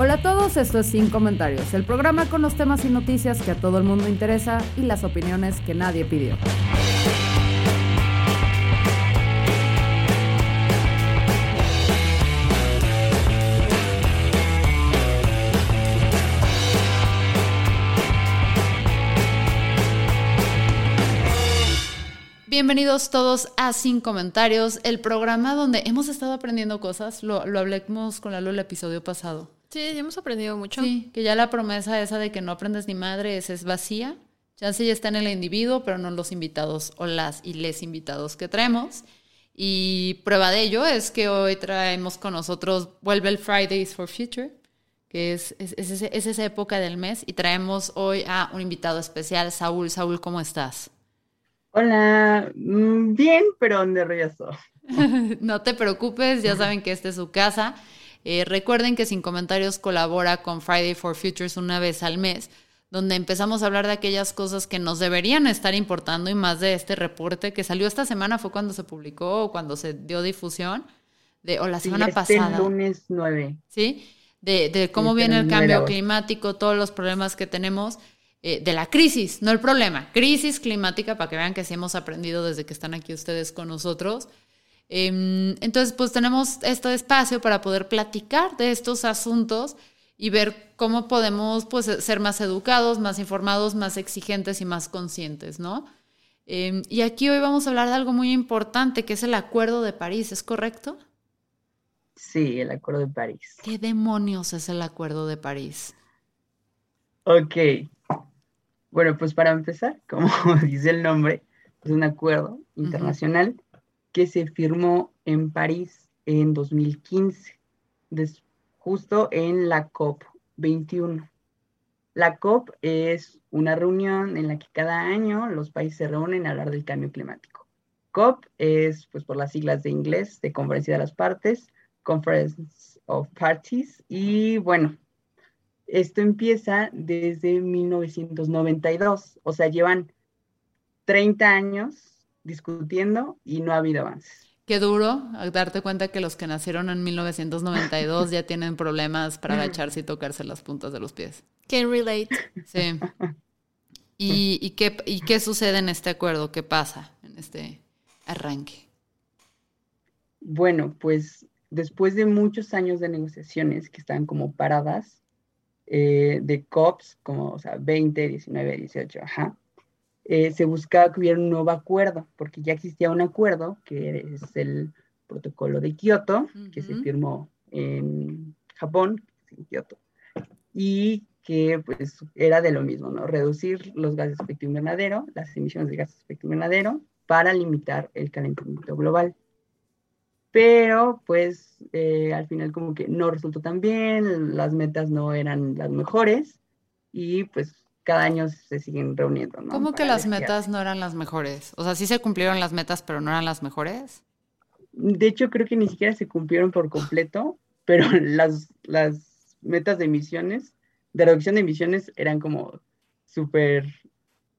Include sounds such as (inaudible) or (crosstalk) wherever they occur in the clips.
Hola a todos, esto es Sin Comentarios, el programa con los temas y noticias que a todo el mundo interesa y las opiniones que nadie pidió. Bienvenidos todos a Sin Comentarios, el programa donde hemos estado aprendiendo cosas. Lo, lo hablamos con Lalo el episodio pasado. Sí, ya hemos aprendido mucho. Sí, que ya la promesa esa de que no aprendes ni madres es vacía. Ya sí ya está en el individuo, pero no en los invitados o las y les invitados que traemos. Y prueba de ello es que hoy traemos con nosotros, vuelve el Fridays for Future, que es, es, es, es esa época del mes, y traemos hoy a un invitado especial, Saúl. Saúl, ¿cómo estás? Hola, mm, bien, pero nervioso. (laughs) no te preocupes, ya saben que esta es su casa. Eh, recuerden que Sin Comentarios colabora con Friday for Futures una vez al mes, donde empezamos a hablar de aquellas cosas que nos deberían estar importando y más de este reporte que salió esta semana, fue cuando se publicó o cuando se dio difusión, de, o la semana sí, este pasada. lunes 9. ¿Sí? De, de cómo viene el cambio 9 de agosto. climático, todos los problemas que tenemos. eh, de la crisis, no el problema, crisis climática, para que vean que sí hemos aprendido desde que están aquí ustedes con nosotros. Em, entonces, pues tenemos este espacio para poder platicar de estos asuntos y ver cómo podemos pues, ser más educados, más informados, más exigentes y más conscientes, ¿no? Em, y aquí hoy vamos a hablar de algo muy importante, que es el Acuerdo de París, ¿es correcto? Sí, el Acuerdo de París. ¿Qué demonios es el Acuerdo de París? Ok. Bueno, pues para empezar, (laughs) como dice el nombre, es un acuerdo internacional que se firmó en París en 2015, des- justo en la COP21. La COP es una reunión en la que cada año los países se reúnen a hablar del cambio climático. COP es, pues por las siglas de inglés, de Conferencia de las Partes, Conference of Parties, y bueno, esto empieza desde 1992, o sea, llevan 30 años discutiendo y no ha habido avances. Qué duro darte cuenta que los que nacieron en 1992 ya tienen problemas para agacharse y tocarse las puntas de los pies. Can relate. Sí. ¿Y, y qué, ¿Y qué sucede en este acuerdo? ¿Qué pasa en este arranque? Bueno, pues después de muchos años de negociaciones que estaban como paradas, eh, de COPs, como o sea, 20, 19, 18, ajá, eh, se buscaba que hubiera un nuevo acuerdo, porque ya existía un acuerdo, que es el protocolo de Kioto, que se firmó en Japón, en Kioto, y que pues era de lo mismo, ¿no? Reducir los gases de efecto invernadero, las emisiones de gases de efecto invernadero, para limitar el calentamiento global. Pero pues eh, al final como que no resultó tan bien, las metas no eran las mejores y pues cada año se siguen reuniendo, ¿no? ¿Cómo que las metas no eran las mejores? O sea, sí se cumplieron las metas, pero no eran las mejores. De hecho, creo que ni siquiera se cumplieron por completo, (laughs) pero las, las metas de emisiones, de reducción de emisiones, eran como súper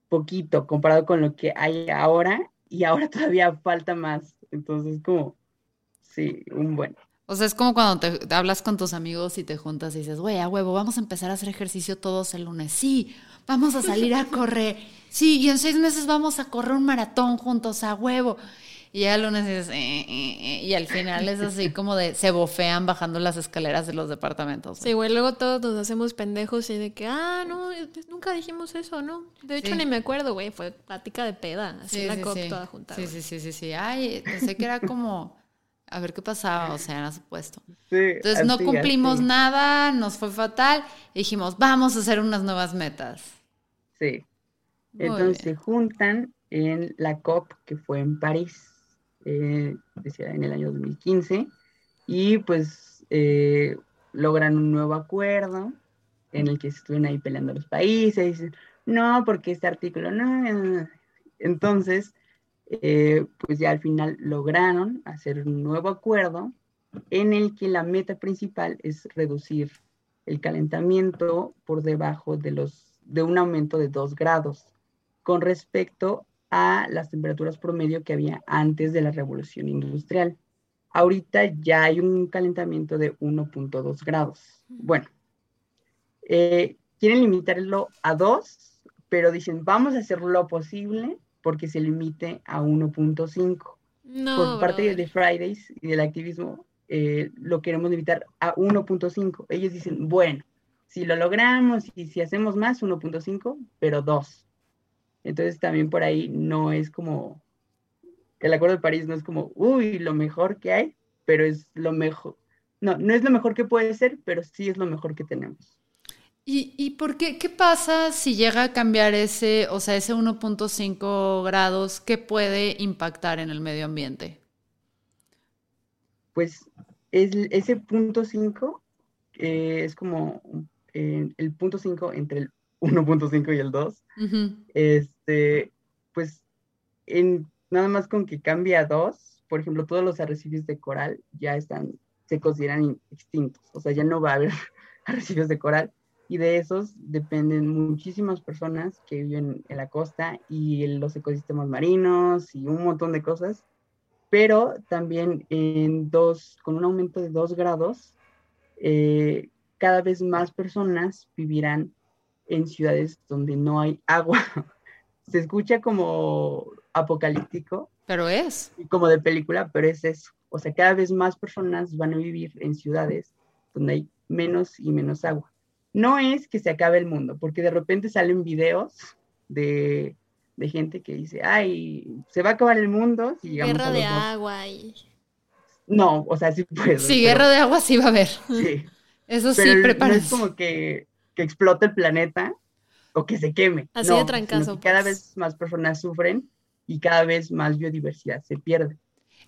poquito comparado con lo que hay ahora, y ahora (laughs) todavía falta más. Entonces, como, sí, un buen. O sea, es como cuando te, te hablas con tus amigos y te juntas y dices, güey, a huevo, vamos a empezar a hacer ejercicio todos el lunes. Sí, vamos a salir a correr. Sí, y en seis meses vamos a correr un maratón juntos a huevo. Y ya el lunes dices, "Eh, eh, eh", y al final es así como de se bofean bajando las escaleras de los departamentos. Sí, güey, luego todos nos hacemos pendejos y de que, ah, no, nunca dijimos eso, ¿no? De hecho, Sí. ni me acuerdo, güey, fue plática de peda, así Sí, la sí, cop toda junta. Sí, sí, sí, sí, sí. Ay, pensé que era como, a ver qué pasaba, o sea, era supuesto. Sí, Entonces no cumplimos así. nada, nos fue fatal. Y dijimos, vamos a hacer unas nuevas metas. Sí. Muy Entonces se juntan en la COP que fue en París. eh, decía en el año 2015, y pues eh, logran un nuevo acuerdo en el que estuvieron ahí peleando los países, no, porque este artículo no. Entonces, eh, pues ya al final lograron hacer un nuevo acuerdo en el que la meta principal es reducir el calentamiento por debajo de, los, de un aumento de 2 grados con respecto a las temperaturas promedio que había antes de la revolución industrial. Ahorita ya hay un calentamiento de 1.2 grados. Bueno, eh, quieren limitarlo a 2, pero dicen, vamos a hacer lo posible porque se limite a 1.5. No, Por parte de Fridays y del activismo, eh, lo queremos limitar a 1.5. Ellos dicen, bueno, si lo logramos y si hacemos más, 1.5, pero 2. Entonces también por ahí no es como, el Acuerdo de París no es como, uy, lo mejor que hay, pero es lo mejor. No, no es lo mejor que puede ser, pero sí es lo mejor que tenemos. ¿Y, y por qué? ¿Qué pasa si llega a cambiar ese, o sea, ese 1.5 grados? ¿Qué puede impactar en el medio ambiente? Pues es, ese punto 5 eh, es como eh, el punto 5 entre el 1.5 y el 2. Este, pues en, nada más con que cambie a 2, por ejemplo, todos los arrecifes de coral ya están, se consideran extintos, o sea, ya no va a haber (laughs) arrecifes de coral y de esos dependen muchísimas personas que viven en la costa y en los ecosistemas marinos y un montón de cosas, pero también en dos, con un aumento de dos grados, eh, cada vez más personas vivirán en ciudades donde no hay agua. (laughs) Se escucha como apocalíptico. Pero es. Como de película, pero es eso. O sea, cada vez más personas van a vivir en ciudades donde hay menos y menos agua no es que se acabe el mundo, porque de repente salen videos de, gente que dice, ay, se va a acabar el mundo si Guerra de agua y... No, o sea, sí puede. Sí, guerra de agua sí va a haber. Sí. (laughs) Eso sí, prepárense. No es como que, que explote el planeta o que se queme. Así de trancazo. Cada pues. vez más personas sufren y cada vez más biodiversidad se pierde.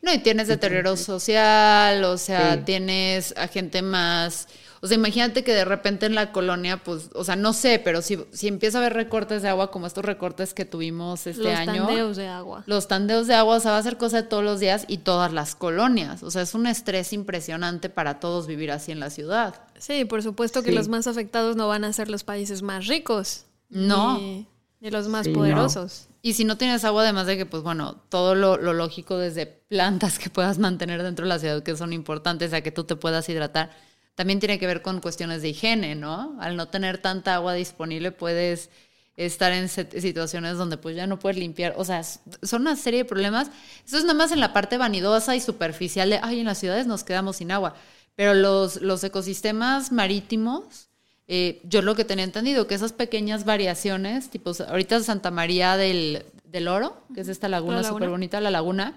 No, y tienes deterioro social, o sea, tienes a gente más o sea, imagínate que de repente en la colonia, pues, o sea, no sé, pero si, si empieza a haber recortes de agua como estos recortes que tuvimos este año. Los tandeos de agua. Los tandeos de agua, o sea, va a ser cosa de todos los días y todas las colonias. O sea, es un estrés impresionante para todos vivir así en la ciudad. Sí, por supuesto que los más afectados no van a ser los países más ricos. No. Ni, los más poderosos. Y si no tienes agua, además de que, pues bueno, todo lo, lo, lógico desde plantas (laughs) que puedas mantener dentro de la ciudad que son importantes a que tú te puedas hidratar también tiene que ver con cuestiones de higiene, ¿no? Al no tener tanta agua disponible puedes estar en situaciones donde pues ya no puedes limpiar, o sea, son una serie de problemas. Eso es nada más en la parte vanidosa y superficial de, ay, en las ciudades nos quedamos sin agua, pero los, los ecosistemas marítimos, eh, yo lo que tenía entendido, que esas pequeñas variaciones, tipo, ahorita Santa María del, del Oro, que es esta laguna súper bonita, la laguna,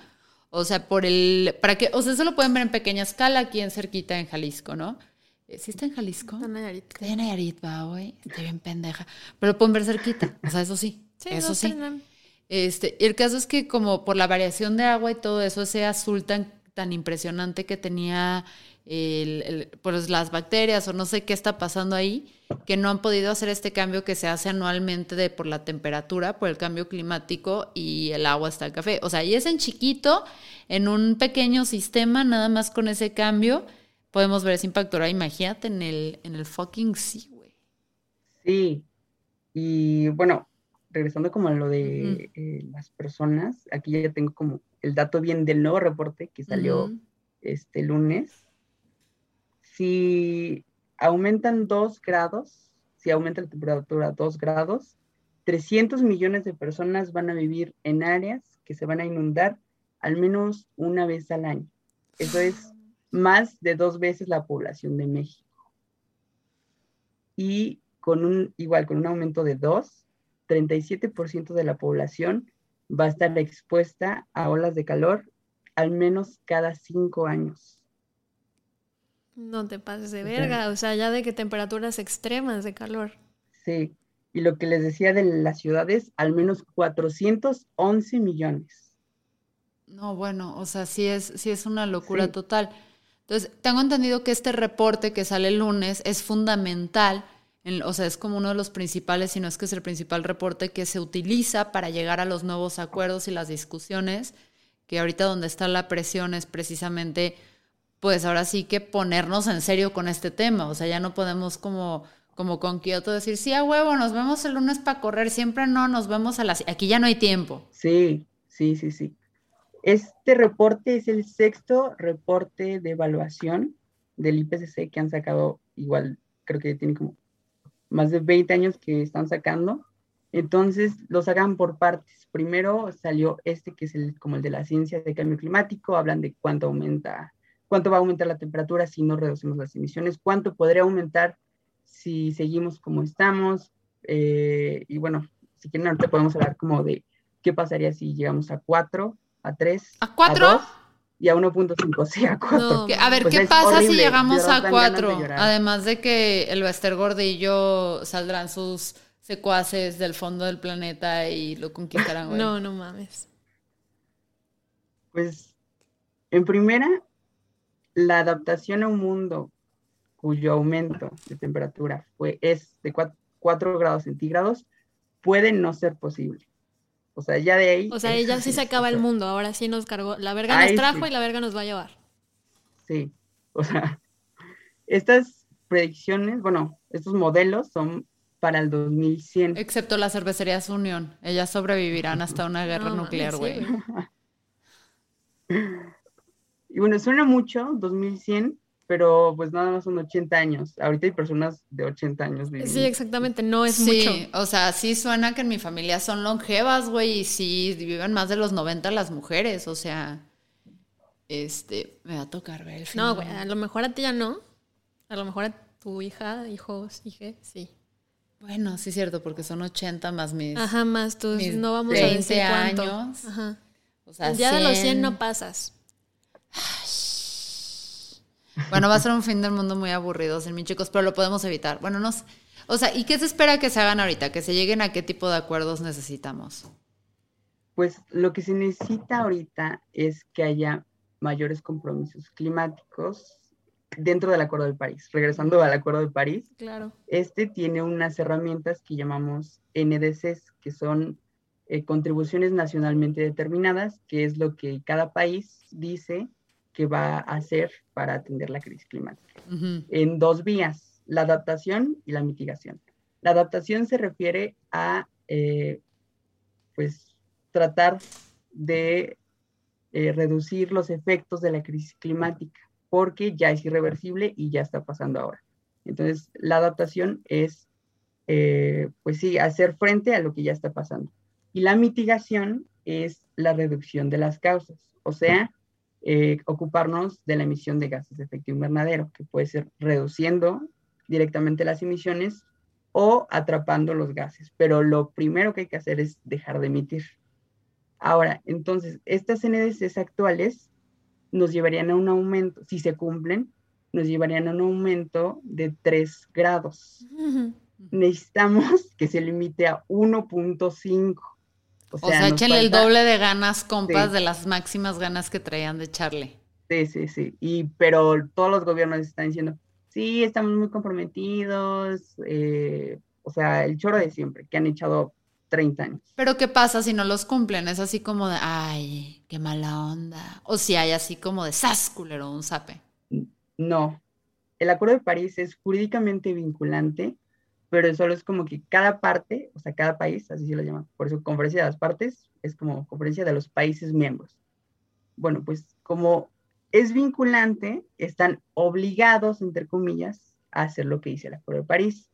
o sea, por el, para que, o sea, eso lo pueden ver en pequeña escala aquí en cerquita en Jalisco, ¿no? Eh, ¿Sí está en Jalisco? Está en Nayarit. Está en Nayarit, va, güey. Está bien pendeja. Pero lo pueden ver cerquita. O sea, eso sí. (laughs) sí eso sí. Este, y el caso es que como por la variación de agua y todo eso, ese azul tan, tan impresionante que tenía el, pues las bacterias o no sé qué está pasando ahí, que no han podido hacer este cambio que se hace anualmente de por la temperatura, por el cambio climático y el agua hasta el café. O sea, y es en chiquito, en un pequeño sistema, nada más con ese cambio, podemos ver ese impacto. Ahora imagínate en el, en el fucking sea, güey. Sí, y bueno, regresando como a lo de eh, las personas, aquí ya tengo como el dato bien del nuevo reporte que salió este lunes si aumentan dos grados, si aumenta la temperatura dos grados, 300 millones de personas van a vivir en áreas que se van a inundar al menos una vez al año. Eso es más de dos veces la población de México. Y con un, igual, con un aumento de dos, 37% de la población va a estar expuesta a olas de calor al menos cada cinco años. No te pases de verga, o sea, ya de que temperaturas extremas de calor. Sí, y lo que les decía de las ciudades, al menos 411 millones. No, bueno, o sea, sí es, sí es una locura total. Entonces, tengo entendido que este reporte que sale el lunes es fundamental, o sea, es como uno de los principales, si no es que es el principal reporte que se utiliza para llegar a los nuevos acuerdos y las discusiones, que ahorita donde está la presión es precisamente, pues ahora sí que ponernos en serio con este tema, o sea, ya no podemos como como con Kioto decir, sí, a huevo, nos vemos el lunes para correr, siempre no, nos vemos a las... Aquí ya no hay tiempo. Sí, sí, sí, sí. Este reporte es el sexto reporte de evaluación del IPCC que han sacado, igual creo que tiene como más de 20 años que están sacando. Entonces, lo sacan por partes. Primero salió este que es el, como el de la ciencia de cambio climático, hablan de cuánto aumenta, cuánto va a aumentar la temperatura si no reducimos las emisiones, cuánto podría aumentar si seguimos como estamos. Eh, y bueno, si quieren, ahorita podemos hablar como de qué pasaría si llegamos a 4, a 3, a 4 y a 1.5, sí, a 4. a ver, pues ¿qué pasa si llegamos a 4? Además de que el Bester Gordillo saldrán sus secuaces del fondo del planeta y lo conquistarán. (laughs) no, no mames. Pues, en primera, la adaptación a un mundo cuyo aumento de temperatura fue, es de 4, grados centígrados, puede no ser posible. O sea, ya de ahí. O sea, ya sí se (laughs) acaba el mundo, ahora sí nos cargó. La verga nos trajo y la verga nos va a llevar. Sí, o sea, estas predicciones, bueno, estos modelos son para el 2100. Excepto las cervecerías Unión, ellas sobrevivirán hasta una guerra nuclear, güey. (laughs) y bueno, suena mucho, 2100, pero pues nada más son 80 años. Ahorita hay personas de 80 años viviendo. Sí, exactamente, no es mucho. Sí, o sea, sí suena que en mi familia son longevas, güey, y sí viven más de los 90 las mujeres, o sea, este, me va a tocar ver el final. No, güey, a lo mejor a ti ya no. A lo mejor a tu hija, hijos, hije, sí. Bueno, sí es cierto, porque son 80 más mis. Ajá, más tú, no vamos a decir años. Ajá. O sea, ya de los 100 no pasas. Bueno, va a ser un fin del mundo muy aburrido, sin mis chicos, pero lo podemos evitar. Bueno, no O sea, ¿y qué se espera que se hagan ahorita? ¿Que se lleguen a qué tipo de acuerdos necesitamos? Pues lo que se necesita ahorita es que haya mayores compromisos climáticos dentro del Acuerdo de París. Regresando al Acuerdo de París, claro. este tiene unas herramientas que llamamos NDCs, que son eh, contribuciones nacionalmente determinadas, que es lo que cada país dice que va a hacer para atender la crisis climática. En dos vías, la adaptación y la mitigación. La adaptación se refiere a, eh, pues, tratar de eh, reducir los efectos de la crisis climática, porque ya es irreversible y ya está pasando ahora. Entonces, la adaptación es, eh, pues sí, hacer frente a lo que ya está pasando. Y la mitigación es la reducción de las causas, o sea, eh, ocuparnos de la emisión de gases de efecto invernadero, que puede ser reduciendo directamente las emisiones o atrapando los gases. Pero lo primero que hay que hacer es dejar de emitir. Ahora, entonces, estas NDCs actuales nos llevarían a un aumento, si se cumplen, nos llevarían a un aumento de 3 grados. Necesitamos que se limite a 1.5. O sea, échenle el doble de ganas, compas, de las máximas ganas que traían de echarle. Sí, sí, sí. Y, pero todos los gobiernos están diciendo, sí, estamos muy comprometidos. Eh, o sea, el choro de siempre, que han echado 30 años. Pero ¿qué pasa si no los cumplen? Es así como de, ay, qué mala onda. O si hay así como de sasculero, un sape. No. El Acuerdo de París es jurídicamente vinculante pero solo es como que cada parte, o sea, cada país, así se lo llaman, por eso conferencia de las partes es como conferencia de los países miembros. Bueno, pues como es vinculante, están obligados, entre comillas, a hacer lo que dice el Acuerdo de París,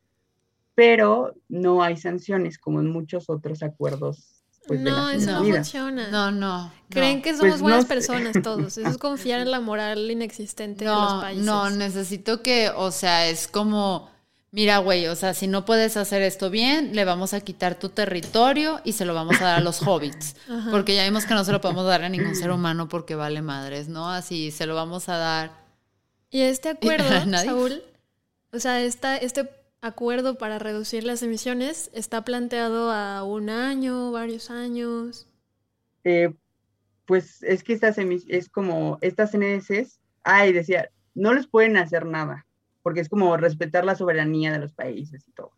pero no hay sanciones como en muchos otros acuerdos. Pues, no, eso no funciona. No, no. Creen que somos pues buenas personas todos. Eso es (laughs) confiar en la moral inexistente de los países. No, necesito que, o sea, es como mira, güey, o sea, si no puedes hacer esto bien, le vamos a quitar tu territorio y se lo vamos a dar a los (laughs) hobbits. Porque ya vimos que no se lo podemos dar a ningún ser humano porque vale madres, ¿no? Así se lo vamos a dar. Y este acuerdo, (laughs) Saúl, o sea, esta, este acuerdo para reducir las emisiones está planteado a un año, varios años. Eh, pues es que estas es como estas NDCs, ay, decía, no les pueden hacer nada, porque es como respetar la soberanía de los países y todo.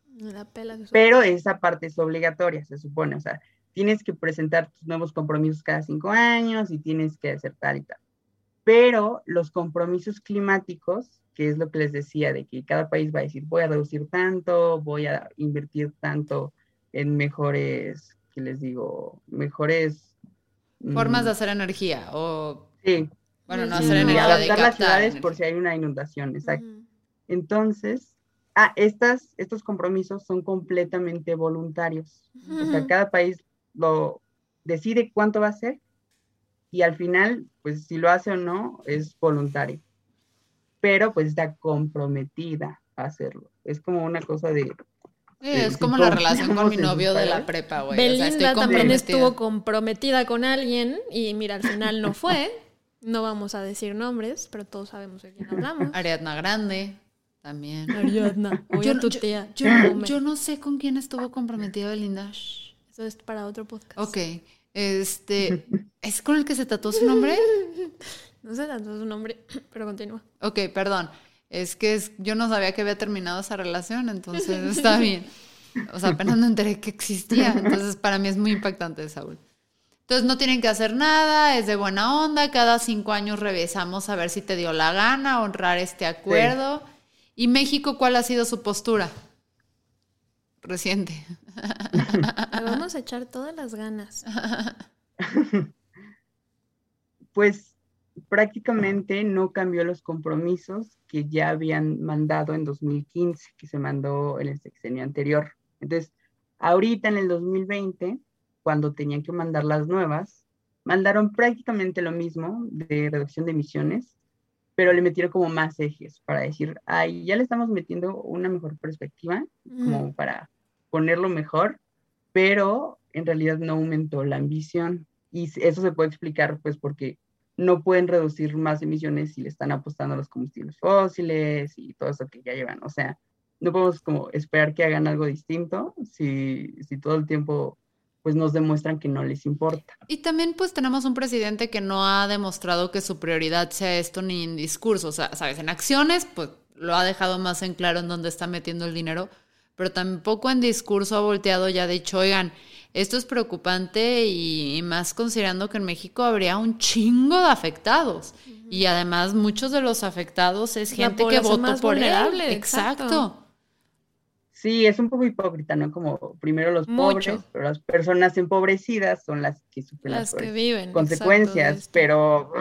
Pero esa parte es obligatoria, se supone, o sea, tienes que presentar tus nuevos compromisos cada cinco años y tienes que hacer tal y tal. Pero los compromisos climáticos, que es lo que les decía, de que cada país va a decir, voy a reducir tanto, voy a invertir tanto en mejores, ¿qué les digo? Mejores... Formas de mm, hacer energía o... Sí. Bueno, no hacer energía. Adaptar las ciudades por si hay una inundación, exacto. Entonces, ah, estas, estos compromisos son completamente voluntarios. O sea, cada país lo decide cuánto va a ser y al final, pues si lo hace o no, es voluntario. Pero pues está comprometida a hacerlo. Es como una cosa de... es como la relación con mi novio de la prepa, güey. Belinda también estuvo comprometida con alguien y mira, al final no fue. No vamos a decir nombres, pero todos sabemos de quién hablamos. Ariadna Grande. También. Ariadna. yo, (laughs) tu tía. Yo, no sé con quién estuvo comprometida Belinda. Eso es para otro podcast. Ok. Este, ¿es con el que se tatuó su nombre? (laughs) No se tatuó su nombre, (clears throat) pero continúa. Ok, perdón. Es que yo no sabía que había terminado esa relación, entonces (laughs) está bien. O sea, apenas me enteré que existía. Entonces, para mí es muy impactante, Saúl. Entonces, no tienen que hacer nada, es de buena onda. Cada cinco años revisamos a ver si te dio la gana honrar este acuerdo. ¿Y México cuál ha sido su postura? Reciente. vamos a echar todas las ganas. (laughs) Pues prácticamente no cambió los compromisos que ya habían mandado en 2015, que se mandó en el sexenio anterior. Entonces, ahorita en el 2020, cuando tenían que mandar las nuevas, mandaron prácticamente lo mismo de reducción de emisiones, pero le metieron como más ejes para decir, ay, ya le estamos metiendo una mejor perspectiva, como para ponerlo mejor, pero en realidad no aumentó la ambición. Y eso se puede explicar, pues, porque no pueden reducir más emisiones si le están apostando a los combustibles fósiles y todo eso que ya llevan. O sea, no podemos como esperar que hagan algo distinto si, si todo el tiempo pues nos demuestran que no les importa. Y también pues tenemos un presidente que no ha demostrado que su prioridad sea esto ni en discurso, o sea, sabes, en acciones pues lo ha dejado más en claro en dónde está metiendo el dinero, pero tampoco en discurso ha volteado y ha dicho, oigan, esto es preocupante y, más considerando que en México habría un chingo de afectados. Y además muchos de los afectados es gente que votó por él. exacto. Sí, es un poco hipócrita, ¿no? Como primero los pobres, pero las personas empobrecidas son las que sufren las, que viven, consecuencias, pero...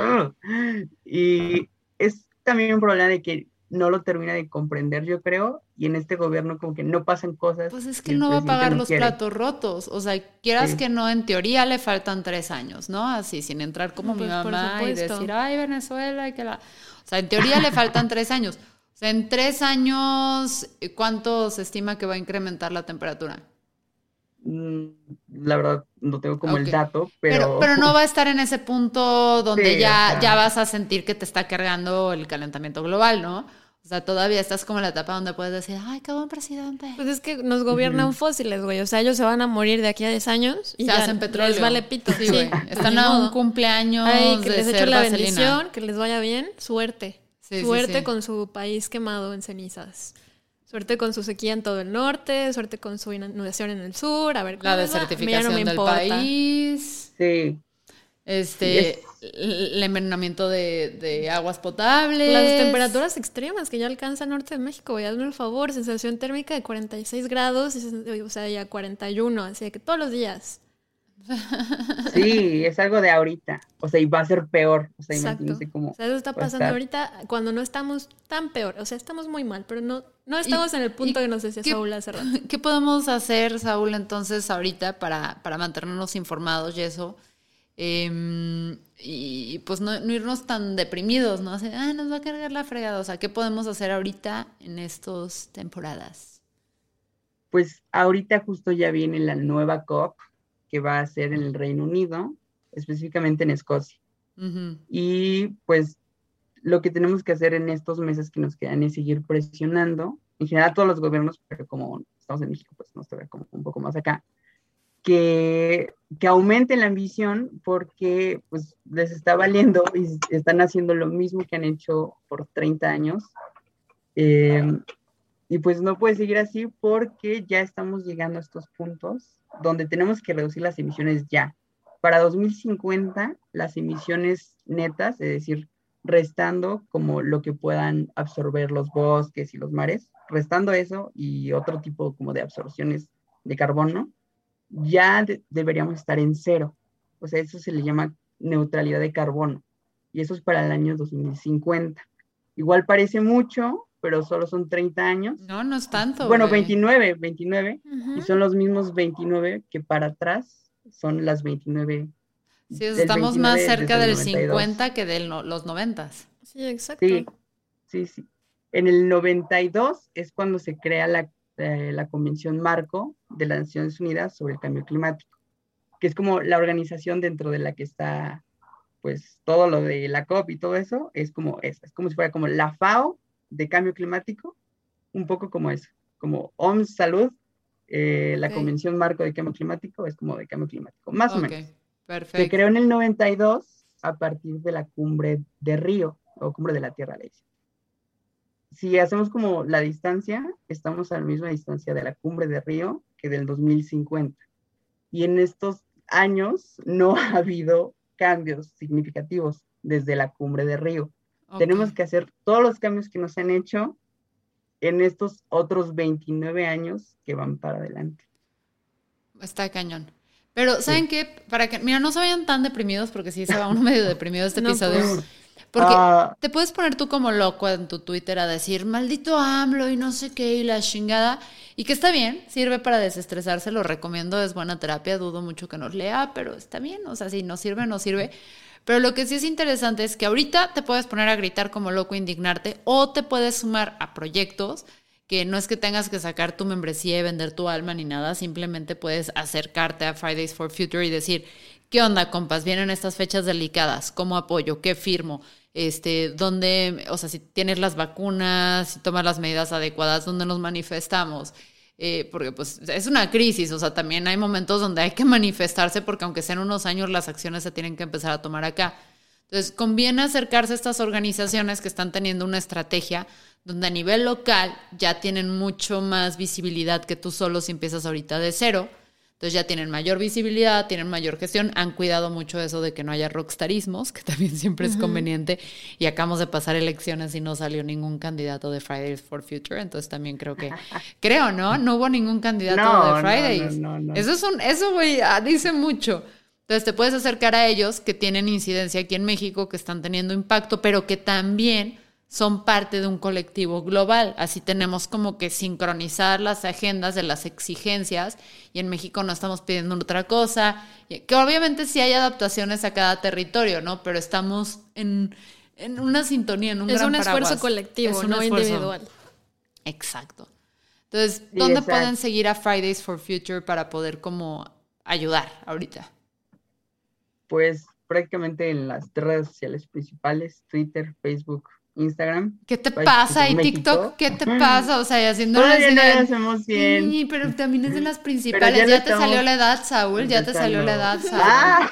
y es también un problema de que no lo termina de comprender, yo creo, y en este gobierno como que no pasan cosas. Pues es que no va a pagar los platos rotos, o sea, quieras que no, en teoría le faltan tres años, ¿no? Así, sin entrar como mi pues, mamá y decir, ay, Venezuela, y que la... O sea, en teoría le faltan tres años en tres años, ¿cuánto se estima que va a incrementar la temperatura? Mm, la verdad, no tengo como el dato, pero... pero... no va a estar en ese punto donde ya, ya vas a sentir que te está cargando el calentamiento global, ¿no? O sea, todavía estás como en la etapa donde puedes decir, ay, qué buen presidente. Pues es que nos gobiernan fósiles, güey. O sea, ellos se van a morir de aquí a 10 años y se hacen petróleo. Les vale pito. Sí, güey. Están a un cumpleaños ay, que les echo la bendición, que les vaya bien. Suerte. Suerte con su país quemado en cenizas. Suerte con su sequía en todo el norte, suerte con su inundación en el sur, a ver La desertificación del país. Sí. Este, el envenenamiento de, aguas potables. Las temperaturas extremas que ya alcanza el norte de México, voy a hazme el favor, sensación térmica de 46 grados, o sea, ya 41, así que todos los días. Sí, (laughs) es algo de ahorita. O sea, y va a ser peor. O sea, imagínense cómo. O sea, eso está pasando ahorita cuando no estamos tan peor. O sea, estamos muy mal, pero no, no estamos en el punto que nos decía Saúl hace rato. (laughs) ¿Qué podemos hacer, Saúl, entonces, ahorita para, para mantenernos informados y eso? Em, y pues no, irnos tan deprimidos, ¿no? Así, ah, nos va a cargar la fregada. O sea, ¿qué podemos hacer ahorita en estas temporadas? Pues ahorita justo ya viene la nueva COP que va a ser en el Reino Unido, específicamente en Escocia. Y pues lo que tenemos que hacer en estos meses que nos quedan es seguir presionando, en general todos los gobiernos, pero como estamos en México, pues nos toca como un poco más acá, que, que aumenten la ambición porque pues les está valiendo y están haciendo lo mismo que han hecho por 30 años. Eh, y pues no puede seguir así porque ya estamos llegando a estos puntos donde tenemos que reducir las emisiones ya. Para 2050, las emisiones netas, es decir, restando como lo que puedan absorber los bosques y los mares, restando eso y otro tipo como de absorciones de carbono, ya deberíamos estar en cero. O sea, eso se le llama neutralidad de carbono. Y eso es para el año 2050. Igual parece mucho, pero solo son 30 años. No, no es tanto. Bueno, 29, 29. Y son los mismos 29 que para atrás son las 29. Sí, estamos más cerca del 50 que de los 90. Sí, exacto. Sí, sí, sí. En el 92 es cuando se crea la eh, la Convención Marco de las Naciones Unidas sobre el Cambio Climático, que es como la organización dentro de la que está, pues, todo lo de la COP y todo eso, es como esa, es como si fuera como la FAO de Cambio Climático, un poco como eso, como OMS Salud, eh, la Convención Marco de Cambio Climático es como de Cambio Climático, más o menos. Perfecto. Se creó en el 92 a partir de la cumbre de Río, o cumbre de la Tierra, le si hacemos como la distancia, estamos a la misma distancia de la cumbre de Río que del 2050. Y en estos años no (laughs) ha habido cambios significativos desde la cumbre de Río. Tenemos que hacer todos los cambios que nos han hecho en estos otros 29 años que van para adelante. Está cañón. Pero, ¿saben qué? Para que, mira, no se vayan tan deprimidos, porque sí se va uno (laughs) medio deprimido este episodio. Pues. Porque ah. te puedes poner tú como loco en tu Twitter a decir, maldito AMLO y no sé qué, y la chingada. Y que está bien, sirve para desestresarse, lo recomiendo, es buena terapia, dudo mucho que nos lea, pero está bien, o sea, si no sirve, no sirve. Pero lo que sí es interesante es que ahorita te puedes poner a gritar como loco, indignarte, o te puedes sumar a proyectos que no es que tengas que sacar tu membresía y vender tu alma ni nada, simplemente puedes acercarte a Fridays for Future y decir, ¿qué onda, compas? Vienen estas fechas delicadas, ¿cómo apoyo? ¿Qué firmo? este, donde, o sea, si tienes las vacunas, si tomas las medidas adecuadas, donde nos manifestamos. Eh, porque pues es una crisis, o sea, también hay momentos donde hay que manifestarse porque aunque sean unos años, las acciones se tienen que empezar a tomar acá. Entonces, conviene acercarse a estas organizaciones que están teniendo una estrategia donde a nivel local ya tienen mucho más visibilidad que tú solo si empiezas ahorita de cero entonces ya tienen mayor visibilidad, tienen mayor gestión, han cuidado mucho eso de que no haya rockstarismos, que también siempre es conveniente. Y acabamos de pasar elecciones y no salió ningún candidato de Fridays for Future, entonces también creo que, (laughs) creo, ¿no? No hubo ningún candidato de Fridays. eso es un, eso, güey, ah, dice mucho. Entonces te puedes acercar a ellos que tienen incidencia aquí en México, que están teniendo impacto, pero que también son parte de un colectivo global. Así tenemos como que sincronizar las agendas de las exigencias y en México no estamos pidiendo otra cosa, que obviamente sí hay adaptaciones a cada territorio, ¿no? Pero estamos en, una sintonía, en un es un esfuerzo colectivo, no individual. Exacto. Entonces, ¿dónde pueden seguir a Fridays for Future para poder como ayudar ahorita? Pues prácticamente en las redes sociales principales, Twitter, Facebook, Instagram. ¿Qué te pasa? ¿Y TikTok? ¿Qué te (laughs) pasa? O sea, haciendo Todavía no lo hacemos bien. Sí, pero también es de las (laughs) principales. Ya, te salió la edad, (laughs) Saúl. Ya te salió la edad, Saúl. Ah.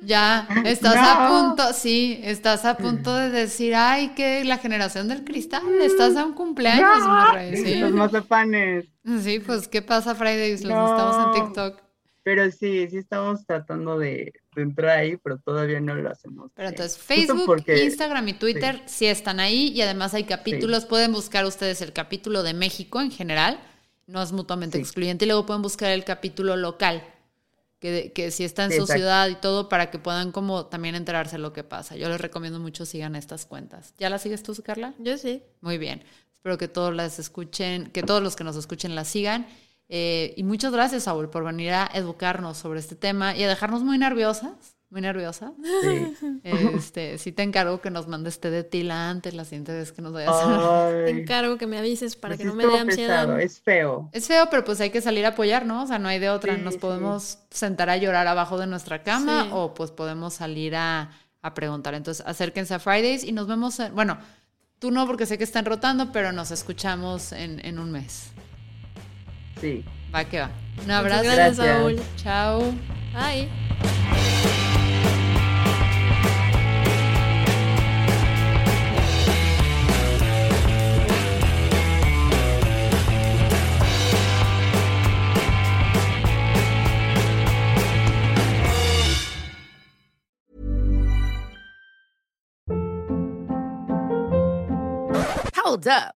Ya, estás a punto, sí, estás a punto de decir, ay, que la generación del cristal, estás a un cumpleaños, no. rey, ¿sí? Los mazapanes. Sí, pues, ¿qué pasa, Fridays? Los estamos en TikTok. Pero sí, sí estamos tratando de, entrar ahí, pero todavía no lo hacemos. Pero entonces Facebook, Instagram y Twitter sí. están ahí y además hay capítulos. Pueden buscar ustedes el capítulo de México en general, no es mutuamente excluyente, y luego pueden buscar el capítulo local, que, que si está en su ciudad y todo, para que puedan como también enterarse de lo que pasa. Yo les recomiendo mucho sigan estas cuentas. ¿Ya las sigues tú, Carla? Yo sí. Muy bien. Espero que todos las escuchen, que todos los que nos escuchen las sigan. Eh, y muchas gracias, Saúl, por venir a educarnos sobre este tema y a dejarnos muy nerviosas. Muy nerviosa. Sí. (laughs) Este, sí te encargo que nos mandes té de tila antes la siguiente vez que nos vayas a Te encargo que me avises para pues que no me dé ansiedad. es feo. Es feo, pero pues hay que salir a apoyar, ¿no? O sea, no hay de otra. nos podemos sentar a llorar abajo de nuestra cama o pues podemos salir a, a, preguntar. Entonces, acérquense a Fridays y nos vemos, bueno, tú no porque sé que están rotando, pero nos escuchamos en, en un mes. Sí. Va que va. Un abrazo. Gracias, Saúl. Chao. Bye. Hold up.